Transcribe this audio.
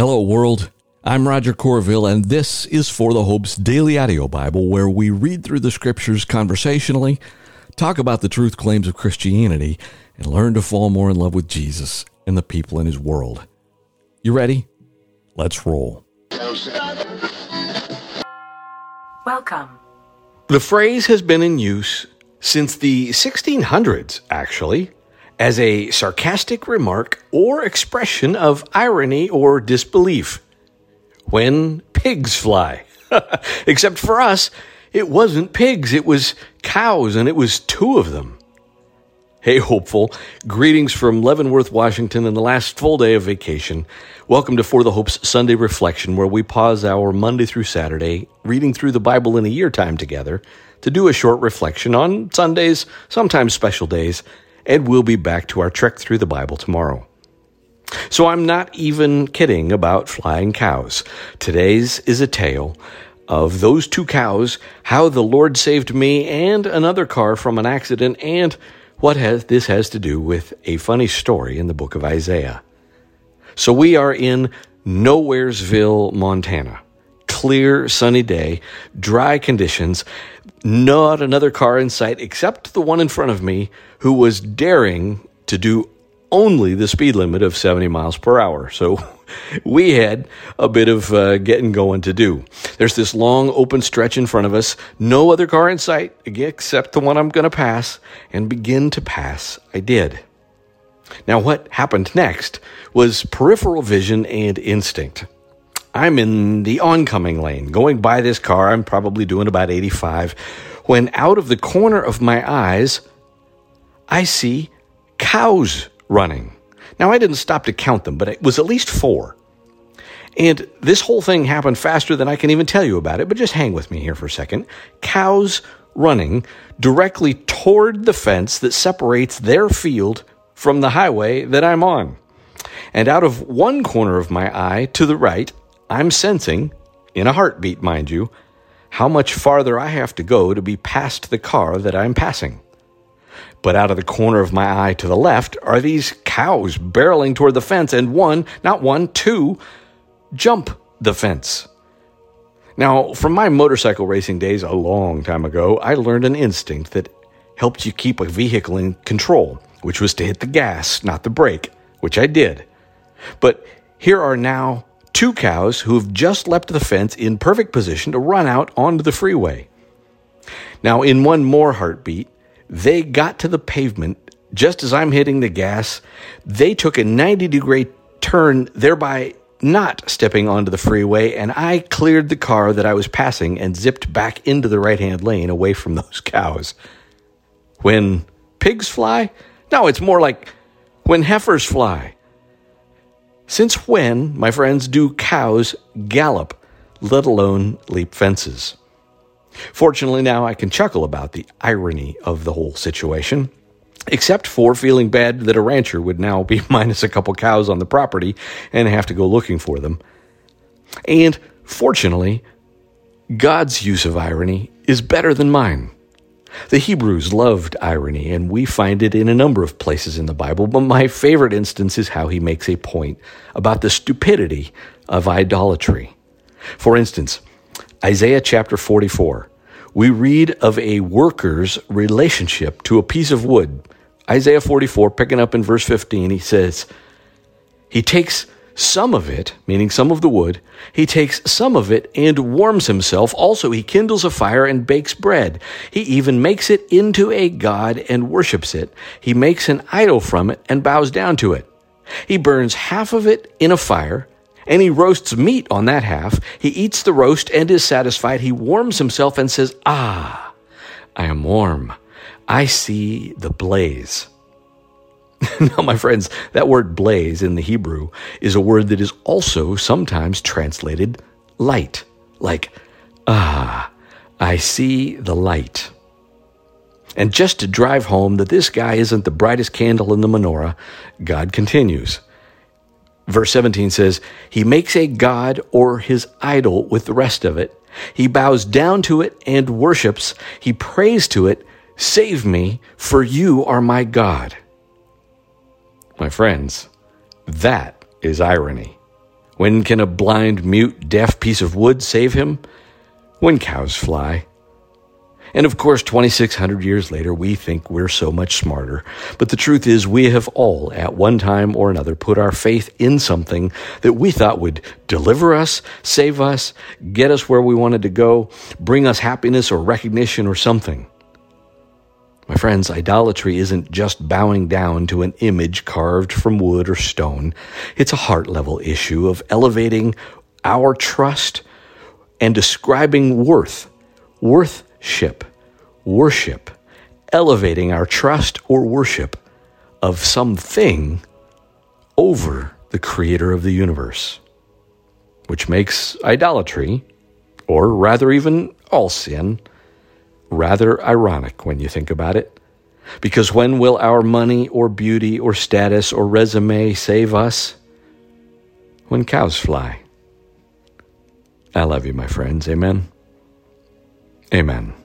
Hello, world. I'm Roger Corville, and this is For the Hope's Daily Audio Bible, where we read through the scriptures conversationally, talk about the truth claims of Christianity, and learn to fall more in love with Jesus and the people in his world. You ready? Let's roll. Welcome. The phrase has been in use since the 1600s, actually, as a sarcastic remark or expression of irony or disbelief. When pigs fly. Except for us, it wasn't pigs, it was cows, and it was two of them. Hey, hopeful. Greetings from Leavenworth, Washington, and the last full day of vacation. Welcome to For the Hope's Sunday Reflection, where we pause our Monday through Saturday, reading through the Bible in a year time together, to do a short reflection on Sundays, sometimes special days, and we'll be back to our trek through the Bible tomorrow. So I'm not even kidding about flying cows. Today's is a tale of those two cows, how the Lord saved me and another car from an accident, and what has, this has to do with a funny story in the book of Isaiah. So we are in Nowheresville, Montana. Clear, sunny day, dry conditions, not another car in sight except the one in front of me who was daring to do only the speed limit of 70 miles per hour. So we had a bit of uh, getting going to do. There's this long open stretch in front of us, no other car in sight except the one I'm going to pass, and begin to pass. I did. Now, what happened next was peripheral vision and instinct. I'm in the oncoming lane, going by this car. I'm probably doing about 85. When out of the corner of my eyes, I see cows running. Now, I didn't stop to count them, but it was at least four. And this whole thing happened faster than I can even tell you about it, but just hang with me here for a second. Cows running directly toward the fence that separates their field from the highway that I'm on. And out of one corner of my eye to the right, I'm sensing, in a heartbeat, mind you, how much farther I have to go to be past the car that I'm passing. But out of the corner of my eye to the left are these cows barreling toward the fence, and one, not one, two, jump the fence. Now, from my motorcycle racing days a long time ago, I learned an instinct that helped you keep a vehicle in control, which was to hit the gas, not the brake, which I did. But here are now two cows who have just leapt the fence in perfect position to run out onto the freeway. Now, in one more heartbeat, they got to the pavement just as I'm hitting the gas. They took a 90 degree turn, thereby not stepping onto the freeway, and I cleared the car that I was passing and zipped back into the right hand lane away from those cows. When pigs fly? No, it's more like when heifers fly. Since when, my friends, do cows gallop, let alone leap fences? Fortunately, now I can chuckle about the irony of the whole situation, except for feeling bad that a rancher would now be minus a couple cows on the property and have to go looking for them. And fortunately, God's use of irony is better than mine. The Hebrews loved irony, and we find it in a number of places in the Bible, but my favorite instance is how he makes a point about the stupidity of idolatry. For instance, Isaiah chapter 44, we read of a worker's relationship to a piece of wood. Isaiah 44, picking up in verse 15, he says, He takes some of it, meaning some of the wood, he takes some of it and warms himself. Also, he kindles a fire and bakes bread. He even makes it into a god and worships it. He makes an idol from it and bows down to it. He burns half of it in a fire, and he roasts meat on that half. He eats the roast and is satisfied. He warms himself and says, Ah, I am warm. I see the blaze. now, my friends, that word blaze in the Hebrew is a word that is also sometimes translated light, like, ah, I see the light. And just to drive home that this guy isn't the brightest candle in the menorah, God continues. Verse 17 says, He makes a god or his idol with the rest of it. He bows down to it and worships. He prays to it, Save me, for you are my God. My friends, that is irony. When can a blind, mute, deaf piece of wood save him? When cows fly. And of course, 2,600 years later, we think we're so much smarter. But the truth is, we have all, at one time or another, put our faith in something that we thought would deliver us, save us, get us where we wanted to go, bring us happiness or recognition or something. My friends, idolatry isn't just bowing down to an image carved from wood or stone. It's a heart level issue of elevating our trust and describing worth, worthship, worship, elevating our trust or worship of something over the creator of the universe, which makes idolatry, or rather even all sin, rather ironic when you think about it. Because when will our money or beauty or status or resume save us? When cows fly. I love you, my friends. Amen. Amen.